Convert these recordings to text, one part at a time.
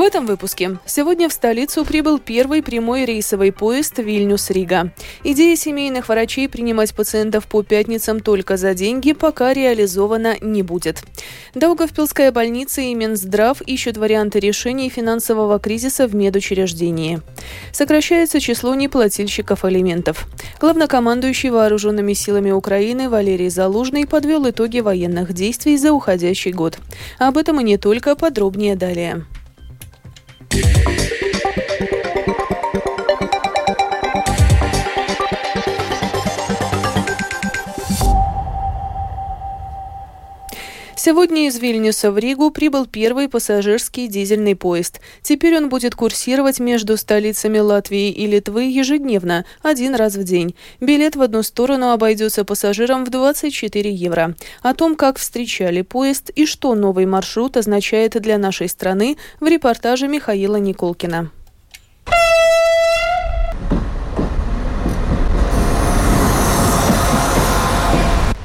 В этом выпуске. Сегодня в столицу прибыл первый прямой рейсовый поезд Вильнюс-Рига. Идея семейных врачей принимать пациентов по пятницам только за деньги пока реализована не будет. Даугавпилская больница и Минздрав ищут варианты решения финансового кризиса в медучреждении. Сокращается число неплательщиков алиментов. Главнокомандующий вооруженными силами Украины Валерий Залужный подвел итоги военных действий за уходящий год. Об этом и не только, подробнее далее. Сегодня из Вильнюса в Ригу прибыл первый пассажирский дизельный поезд. Теперь он будет курсировать между столицами Латвии и Литвы ежедневно, один раз в день. Билет в одну сторону обойдется пассажирам в 24 евро. О том, как встречали поезд и что новый маршрут означает для нашей страны, в репортаже Михаила Николкина.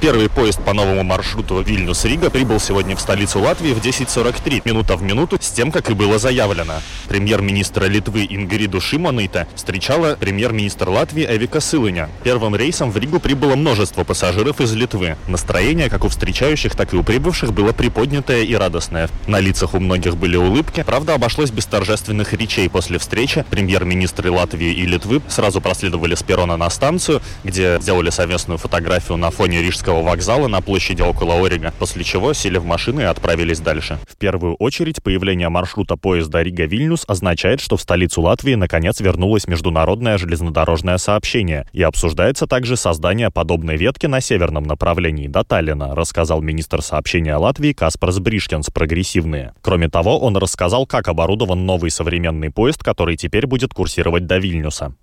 Первый поезд по новому маршруту Вильнюс-Рига прибыл сегодня в столицу Латвии в 10.43, минута в минуту, с тем, как и было заявлено. Премьер-министра Литвы Ингриду Шимонейта встречала премьер-министр Латвии Эвика Сылыня. Первым рейсом в Ригу прибыло множество пассажиров из Литвы. Настроение как у встречающих, так и у прибывших было приподнятое и радостное. На лицах у многих были улыбки. Правда, обошлось без торжественных речей после встречи. Премьер-министры Латвии и Литвы сразу проследовали с перрона на станцию, где сделали совместную фотографию на фоне рижского Рижского вокзала на площади около Орига, после чего сели в машины и отправились дальше. В первую очередь, появление маршрута поезда Рига-Вильнюс означает, что в столицу Латвии наконец вернулось международное железнодорожное сообщение и обсуждается также создание подобной ветки на северном направлении до Таллина, рассказал министр сообщения Латвии Каспар Бришкинс, прогрессивные. Кроме того, он рассказал, как оборудован новый современный поезд, который теперь будет курсировать до Вильнюса.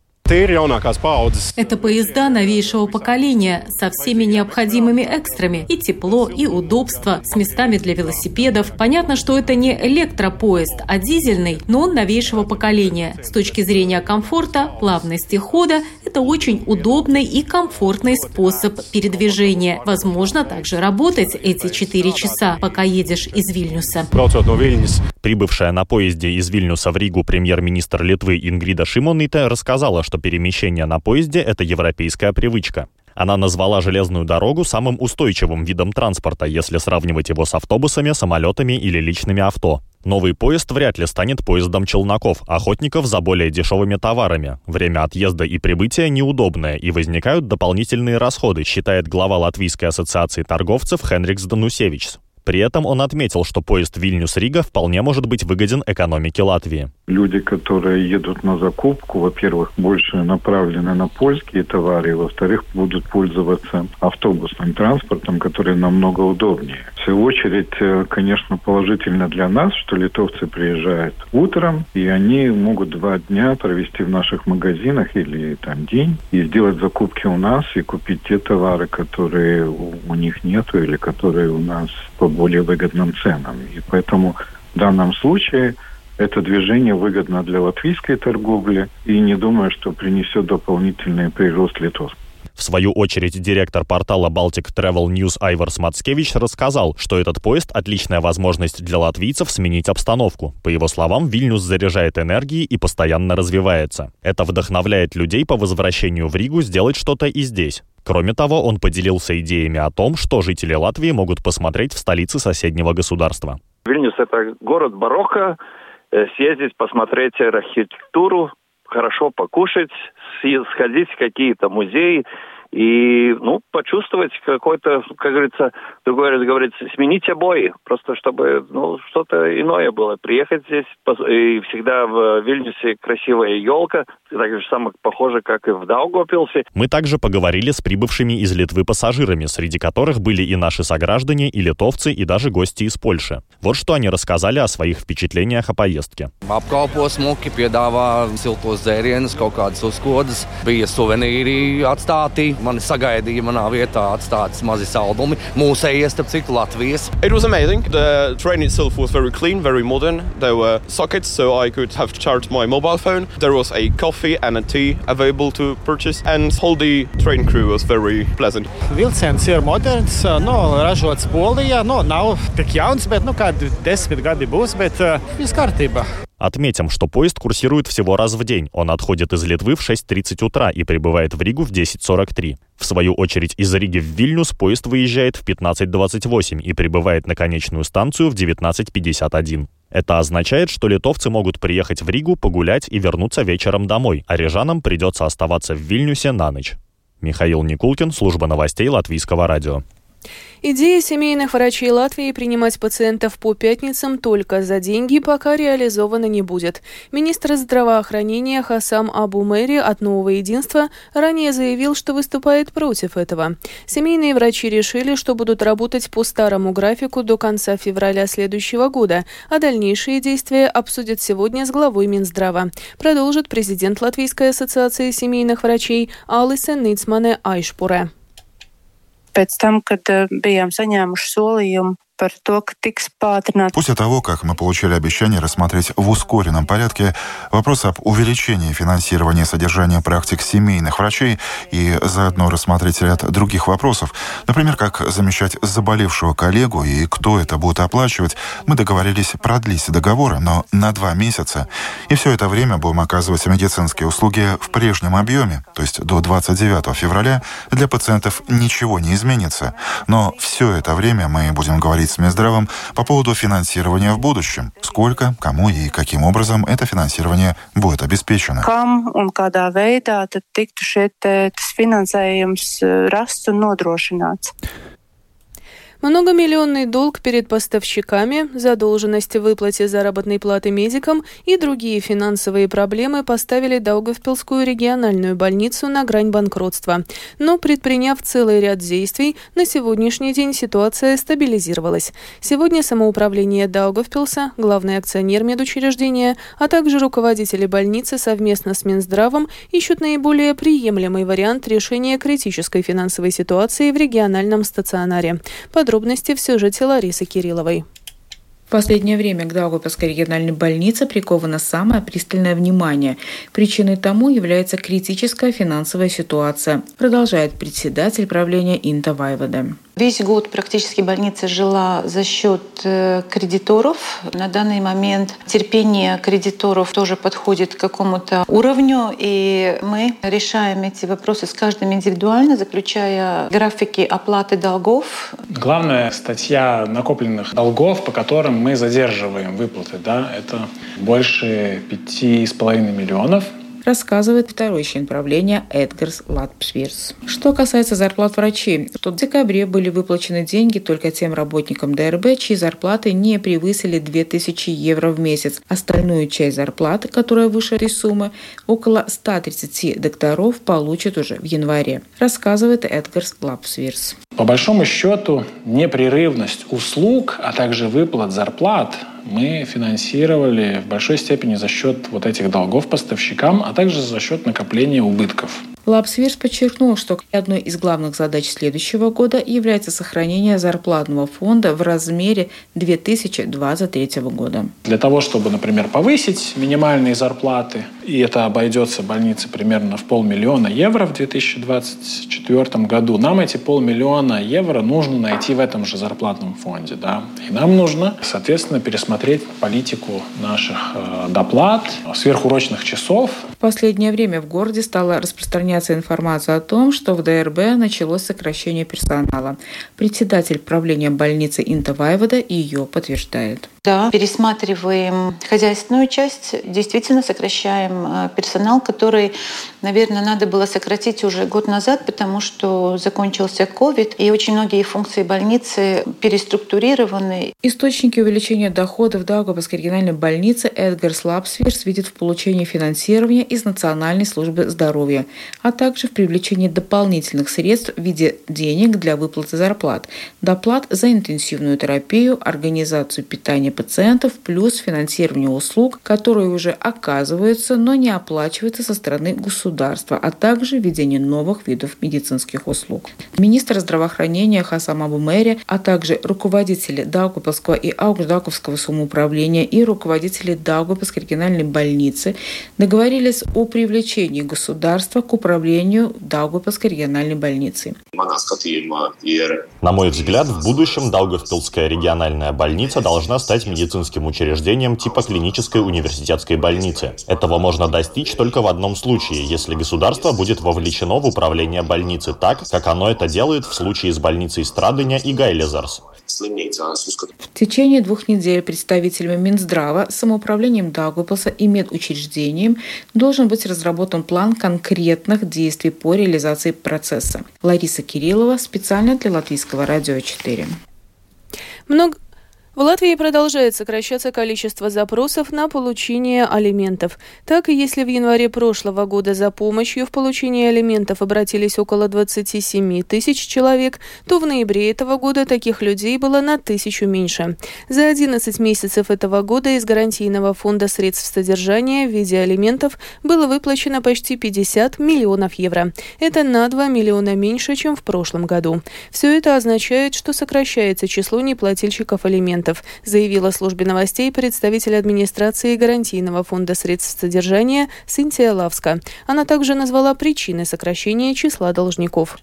Это поезда новейшего поколения со всеми необходимыми экстрами. И тепло, и удобство, с местами для велосипедов. Понятно, что это не электропоезд, а дизельный, но он новейшего поколения. С точки зрения комфорта, плавности хода, это очень удобный и комфортный способ передвижения. Возможно также работать эти 4 часа, пока едешь из Вильнюса. Прибывшая на поезде из Вильнюса в Ригу премьер-министр Литвы Ингрида Шимонита рассказала, что перемещение на поезде – это европейская привычка. Она назвала железную дорогу самым устойчивым видом транспорта, если сравнивать его с автобусами, самолетами или личными авто. Новый поезд вряд ли станет поездом челноков, охотников за более дешевыми товарами. Время отъезда и прибытия неудобное, и возникают дополнительные расходы, считает глава Латвийской ассоциации торговцев Хенрикс Данусевич. При этом он отметил, что поезд Вильнюс-Рига вполне может быть выгоден экономике Латвии. Люди, которые едут на закупку, во-первых, больше направлены на польские товары, во-вторых, будут пользоваться автобусным транспортом, который намного удобнее. В свою очередь, э, конечно, положительно для нас, что литовцы приезжают утром, и они могут два дня провести в наших магазинах или там день и сделать закупки у нас и купить те товары, которые у них нету или которые у нас по более выгодным ценам. И поэтому в данном случае это движение выгодно для латвийской торговли и не думаю, что принесет дополнительный прирост литовской. В свою очередь, директор портала Baltic Travel News Айварс Мацкевич рассказал, что этот поезд – отличная возможность для латвийцев сменить обстановку. По его словам, Вильнюс заряжает энергией и постоянно развивается. Это вдохновляет людей по возвращению в Ригу сделать что-то и здесь. Кроме того, он поделился идеями о том, что жители Латвии могут посмотреть в столице соседнего государства. Вильнюс – это город барокко, э, съездить, посмотреть архитектуру, хорошо покушать, сходить в какие-то музеи, и, ну, почувствовать какой-то, как говорится, другой раз говорится, сменить обои, просто чтобы, ну, что-то иное было. Приехать здесь, и всегда в Вильнюсе красивая елка, так же самое похоже, как и в Даугопилсе. Мы также поговорили с прибывшими из Литвы пассажирами, среди которых были и наши сограждане, и литовцы, и даже гости из Польши. Вот что они рассказали о своих впечатлениях о поездке. Apkalpo smuki, piedāvā siltos dzērienus, kaut kādas uzkodas, bija suvenīri atstāti, Mani sagaidīja manā vietā atstātas mazi albumi. Mūsējie, starp citu, Latvijas. It was amazing. The train itself was very clean, very modern. There were sockets so I could have charged my mobile phone. There was a coffee and a tea available to purchase. And all the train crew was very pleasant. Vilciens ir moderns, no, ražots Polijā. No, nav tik jauns, bet nu, kādi desmit gadi būs, bet uh, viss kārtībā. Отметим, что поезд курсирует всего раз в день. Он отходит из Литвы в 6.30 утра и прибывает в Ригу в 10.43. В свою очередь из Риги в Вильнюс поезд выезжает в 15.28 и прибывает на конечную станцию в 19.51. Это означает, что литовцы могут приехать в Ригу, погулять и вернуться вечером домой, а рижанам придется оставаться в Вильнюсе на ночь. Михаил Никулкин, служба новостей Латвийского радио. Идея семейных врачей Латвии принимать пациентов по пятницам только за деньги пока реализована не будет. Министр здравоохранения Хасам Абу Мэри от «Нового единства» ранее заявил, что выступает против этого. Семейные врачи решили, что будут работать по старому графику до конца февраля следующего года, а дальнейшие действия обсудят сегодня с главой Минздрава. Продолжит президент Латвийской ассоциации семейных врачей Алиса Ницмане Айшпуре. Pēc tam, kad bijām saņēmuši solījumu После того, как мы получили обещание рассмотреть в ускоренном порядке вопрос об увеличении финансирования содержания практик семейных врачей и заодно рассмотреть ряд других вопросов, например, как замещать заболевшего коллегу и кто это будет оплачивать, мы договорились продлить договоры, но на два месяца. И все это время будем оказывать медицинские услуги в прежнем объеме, то есть до 29 февраля для пациентов ничего не изменится. Но все это время мы будем говорить с Минздравом по поводу финансирования в будущем. Сколько, кому и каким образом это финансирование будет обеспечено. Kam un kādā veidā tad tiktu šeit tas finansējums rasts un nodrošināts? Многомиллионный долг перед поставщиками, задолженность в выплате заработной платы медикам и другие финансовые проблемы поставили Даугавпилскую региональную больницу на грань банкротства. Но предприняв целый ряд действий, на сегодняшний день ситуация стабилизировалась. Сегодня самоуправление Даугавпилса, главный акционер медучреждения, а также руководители больницы совместно с Минздравом ищут наиболее приемлемый вариант решения критической финансовой ситуации в региональном стационаре. Подробно Подробности в сюжете Ларисы Кирилловой. В последнее время к Даугавпилской региональной больнице приковано самое пристальное внимание. Причиной тому является критическая финансовая ситуация, продолжает председатель правления Инта Вайвода. Весь год практически больница жила за счет э, кредиторов. На данный момент терпение кредиторов тоже подходит к какому-то уровню, и мы решаем эти вопросы с каждым индивидуально, заключая графики оплаты долгов. Главная статья накопленных долгов, по которым мы задерживаем выплаты, да, это больше пяти с половиной миллионов рассказывает второй член правления Эдгарс Латпсвирс. Что касается зарплат врачей, то в декабре были выплачены деньги только тем работникам ДРБ, чьи зарплаты не превысили 2000 евро в месяц. Остальную часть зарплаты, которая выше этой суммы, около 130 докторов получат уже в январе, рассказывает Эдгарс Лапсвирс. По большому счету, непрерывность услуг, а также выплат зарплат мы финансировали в большой степени за счет вот этих долгов поставщикам, а также за счет накопления убытков. Лапсвирс подчеркнул, что одной из главных задач следующего года является сохранение зарплатного фонда в размере 2023 года. Для того, чтобы, например, повысить минимальные зарплаты, и это обойдется больнице примерно в полмиллиона евро в 2024 году, нам эти полмиллиона евро нужно найти в этом же зарплатном фонде. Да? И нам нужно, соответственно, пересмотреть политику наших э, доплат, сверхурочных часов. В последнее время в городе стало распространяться распространяться информация о том, что в ДРБ началось сокращение персонала. Председатель правления больницы Инта Вайвода ее подтверждает. Да, пересматриваем хозяйственную часть, действительно сокращаем э, персонал, который, наверное, надо было сократить уже год назад, потому что закончился COVID, и очень многие функции больницы переструктурированы. Источники увеличения доходов Даугавпилской региональной больницы Эдгар Слабсвирс видит в получении финансирования из Национальной службы здоровья, а также в привлечении дополнительных средств в виде денег для выплаты зарплат, доплат за интенсивную терапию, организацию питания пациентов плюс финансирование услуг, которые уже оказываются, но не оплачиваются со стороны государства, а также введение новых видов медицинских услуг. Министр здравоохранения Хасам Абу а также руководители Даугавпилского и Аугждаковского самоуправления и руководители Даугавпилской региональной больницы договорились о привлечении государства к управлению Даугавпилской региональной больницы. На мой взгляд, в будущем Даугавпилская региональная больница должна стать помогать медицинским учреждениям типа клинической университетской больницы. Этого можно достичь только в одном случае, если государство будет вовлечено в управление больницы так, как оно это делает в случае с больницей Страдыня и Гайлезерс. В течение двух недель представителями Минздрава, самоуправлением Даугавпилса и медучреждением должен быть разработан план конкретных действий по реализации процесса. Лариса Кириллова специально для Латвийского радио 4. Много, в Латвии продолжает сокращаться количество запросов на получение алиментов. Так, если в январе прошлого года за помощью в получении алиментов обратились около 27 тысяч человек, то в ноябре этого года таких людей было на тысячу меньше. За 11 месяцев этого года из гарантийного фонда средств содержания в виде алиментов было выплачено почти 50 миллионов евро. Это на 2 миллиона меньше, чем в прошлом году. Все это означает, что сокращается число неплательщиков алиментов документов, заявила службе новостей представитель администрации гарантийного фонда средств содержания Синтия Лавска. Она также назвала причины сокращения числа должников.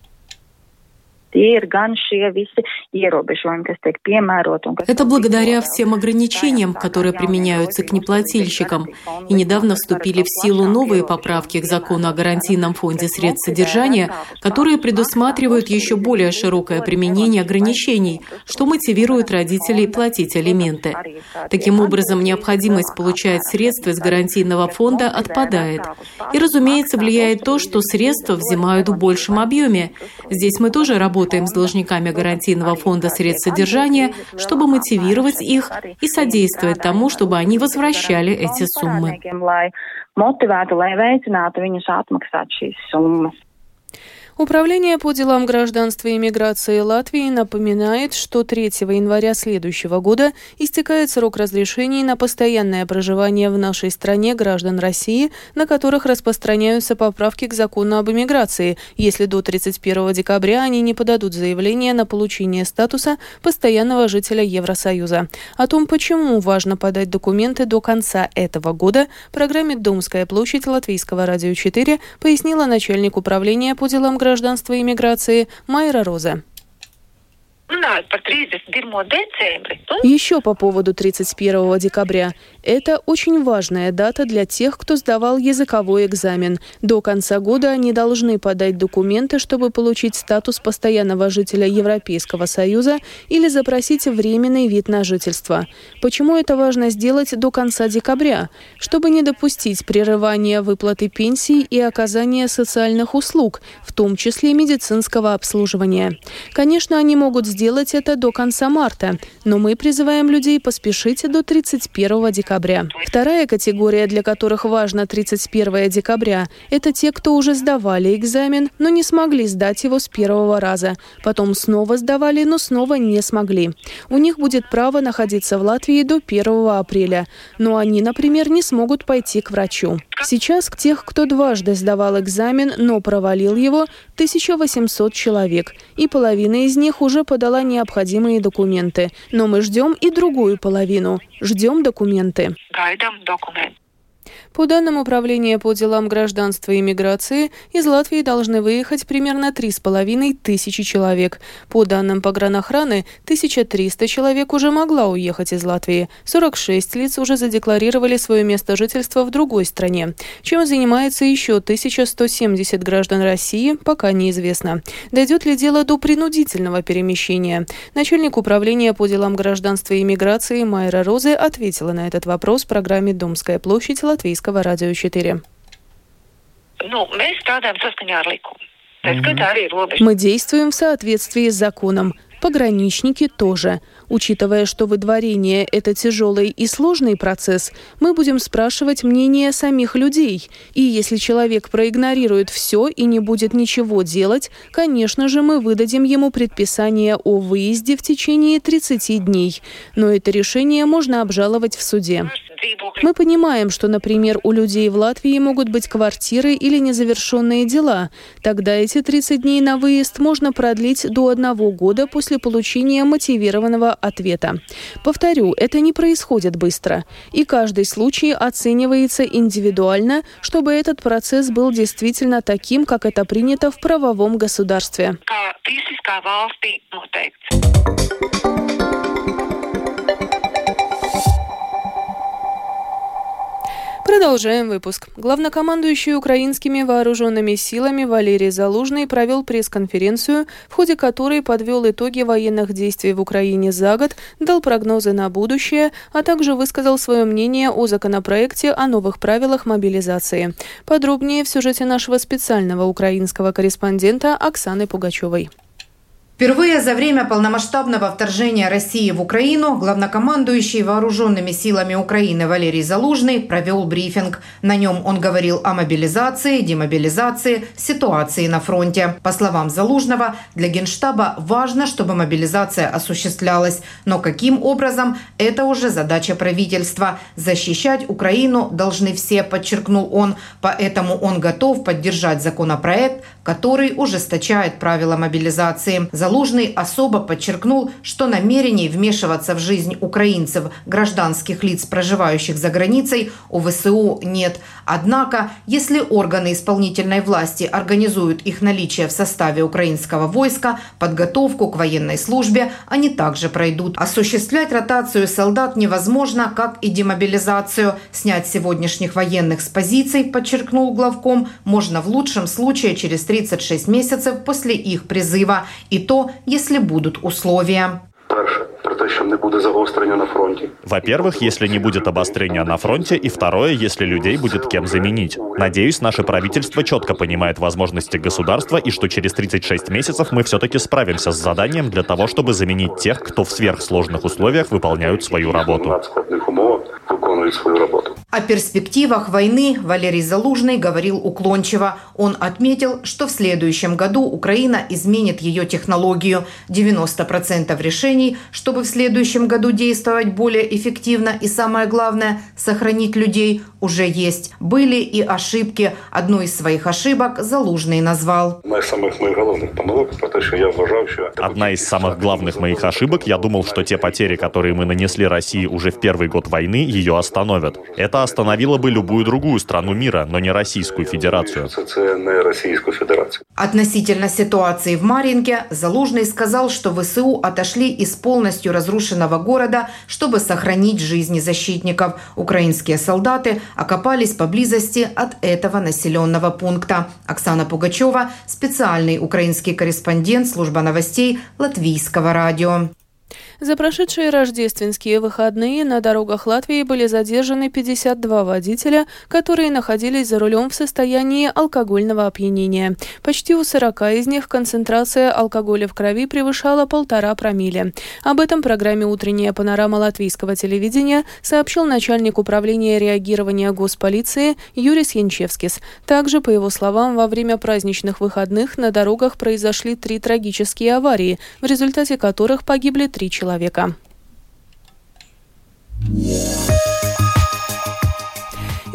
Это благодаря всем ограничениям, которые применяются к неплательщикам. И недавно вступили в силу новые поправки к закону о гарантийном фонде средств содержания, которые предусматривают еще более широкое применение ограничений, что мотивирует родителей платить алименты. Таким образом, необходимость получать средства из гарантийного фонда отпадает. И, разумеется, влияет то, что средства взимают в большем объеме. Здесь мы тоже работаем работаем с должниками гарантийного фонда средств содержания, чтобы мотивировать их и содействовать тому, чтобы они возвращали эти суммы. Управление по делам гражданства и миграции Латвии напоминает, что 3 января следующего года истекает срок разрешений на постоянное проживание в нашей стране граждан России, на которых распространяются поправки к закону об иммиграции, если до 31 декабря они не подадут заявление на получение статуса постоянного жителя Евросоюза. О том, почему важно подать документы до конца этого года, программе «Домская площадь» Латвийского радио 4 пояснила начальник управления по делам гражданства гражданства и миграции Майра Роза. Еще по поводу 31 декабря. Это очень важная дата для тех, кто сдавал языковой экзамен. До конца года они должны подать документы, чтобы получить статус постоянного жителя Европейского Союза или запросить временный вид на жительство. Почему это важно сделать до конца декабря? Чтобы не допустить прерывания выплаты пенсий и оказания социальных услуг, в том числе медицинского обслуживания. Конечно, они могут сделать сделать это до конца марта, но мы призываем людей поспешить до 31 декабря. Вторая категория, для которых важно 31 декабря, это те, кто уже сдавали экзамен, но не смогли сдать его с первого раза. Потом снова сдавали, но снова не смогли. У них будет право находиться в Латвии до 1 апреля, но они, например, не смогут пойти к врачу. Сейчас к тех, кто дважды сдавал экзамен, но провалил его, 1800 человек, и половина из них уже подала подала необходимые документы. Но мы ждем и другую половину. Ждем документы. По данным Управления по делам гражданства и миграции, из Латвии должны выехать примерно 3,5 тысячи человек. По данным погранохраны, 1300 человек уже могла уехать из Латвии. 46 лиц уже задекларировали свое место жительства в другой стране. Чем занимается еще 1170 граждан России, пока неизвестно. Дойдет ли дело до принудительного перемещения? Начальник Управления по делам гражданства и миграции Майра Розы ответила на этот вопрос в программе «Домская площадь» Латвийского Латвийского радио 4. Ну, мы действуем в соответствии с законом. Пограничники тоже. Учитывая, что выдворение – это тяжелый и сложный процесс, мы будем спрашивать мнение самих людей. И если человек проигнорирует все и не будет ничего делать, конечно же, мы выдадим ему предписание о выезде в течение 30 дней. Но это решение можно обжаловать в суде. Мы понимаем, что, например, у людей в Латвии могут быть квартиры или незавершенные дела. Тогда эти 30 дней на выезд можно продлить до одного года после получения мотивированного ответа. Повторю, это не происходит быстро. И каждый случай оценивается индивидуально, чтобы этот процесс был действительно таким, как это принято в правовом государстве. Продолжаем выпуск. Главнокомандующий украинскими вооруженными силами Валерий Залужный провел пресс-конференцию, в ходе которой подвел итоги военных действий в Украине за год, дал прогнозы на будущее, а также высказал свое мнение о законопроекте о новых правилах мобилизации. Подробнее в сюжете нашего специального украинского корреспондента Оксаны Пугачевой. Впервые за время полномасштабного вторжения России в Украину главнокомандующий вооруженными силами Украины Валерий Залужный провел брифинг. На нем он говорил о мобилизации, демобилизации, ситуации на фронте. По словам Залужного, для Генштаба важно, чтобы мобилизация осуществлялась. Но каким образом – это уже задача правительства. Защищать Украину должны все, подчеркнул он. Поэтому он готов поддержать законопроект, который ужесточает правила мобилизации. Залужный особо подчеркнул, что намерений вмешиваться в жизнь украинцев, гражданских лиц, проживающих за границей, у ВСУ нет. Однако, если органы исполнительной власти организуют их наличие в составе украинского войска, подготовку к военной службе, они также пройдут. Осуществлять ротацию солдат невозможно, как и демобилизацию. Снять сегодняшних военных с позиций, подчеркнул главком, можно в лучшем случае через 36 месяцев после их призыва. И то если будут условия. Во-первых, если не будет обострения на фронте, и второе, если людей будет кем заменить. Надеюсь, наше правительство четко понимает возможности государства и что через 36 месяцев мы все-таки справимся с заданием для того, чтобы заменить тех, кто в сверхсложных условиях выполняют свою работу. О перспективах войны Валерий Залужный говорил уклончиво. Он отметил, что в следующем году Украина изменит ее технологию. 90% решений, чтобы в следующем году действовать более эффективно и, самое главное, сохранить людей, уже есть. Были и ошибки. Одну из своих ошибок Залужный назвал. Одна из самых главных моих ошибок, я думал, что те потери, которые мы нанесли России уже в первый год войны, ее остановят. Это остановило бы любую другую страну мира, но не Российскую Федерацию. Относительно ситуации в Маринке, Залужный сказал, что ВСУ отошли из полностью разрушенного города, чтобы сохранить жизни защитников. Украинские солдаты окопались поблизости от этого населенного пункта. Оксана Пугачева, специальный украинский корреспондент служба новостей Латвийского радио. За прошедшие рождественские выходные на дорогах Латвии были задержаны 52 водителя, которые находились за рулем в состоянии алкогольного опьянения. Почти у 40 из них концентрация алкоголя в крови превышала полтора промилле. Об этом программе «Утренняя панорама латвийского телевидения» сообщил начальник управления реагирования госполиции Юрис Янчевскис. Также, по его словам, во время праздничных выходных на дорогах произошли три трагические аварии, в результате которых погибли три человека человека.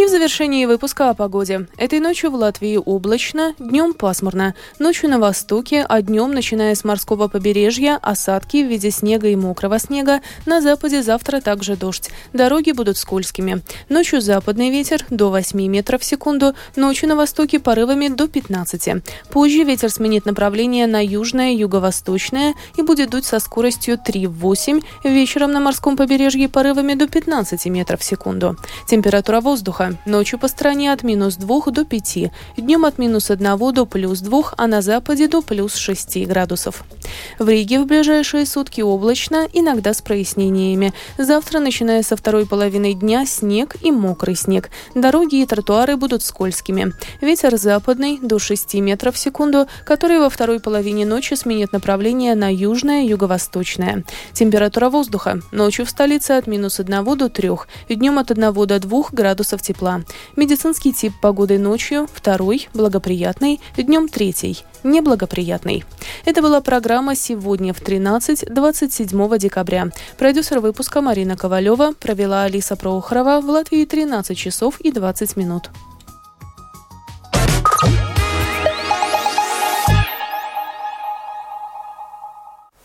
И в завершении выпуска о погоде. Этой ночью в Латвии облачно, днем пасмурно. Ночью на востоке, а днем, начиная с морского побережья, осадки в виде снега и мокрого снега. На западе завтра также дождь. Дороги будут скользкими. Ночью западный ветер до 8 метров в секунду. Ночью на востоке порывами до 15. Позже ветер сменит направление на южное, юго-восточное и будет дуть со скоростью 3-8. Вечером на морском побережье порывами до 15 метров в секунду. Температура воздуха Ночью по стране от минус 2 до 5, днем от минус 1 до плюс 2, а на западе до плюс 6 градусов. В Риге в ближайшие сутки облачно, иногда с прояснениями. Завтра, начиная со второй половины дня, снег и мокрый снег. Дороги и тротуары будут скользкими. Ветер западный до 6 метров в секунду, который во второй половине ночи сменит направление на южное, юго-восточное. Температура воздуха. Ночью в столице от минус 1 до 3, днем от 1 до 2 градусов тепла тепла. Медицинский тип погоды ночью – второй, благоприятный, днем третий, неблагоприятный. Это была программа «Сегодня в 13-27 декабря». Продюсер выпуска Марина Ковалева провела Алиса Проухорова в Латвии 13 часов и 20 минут.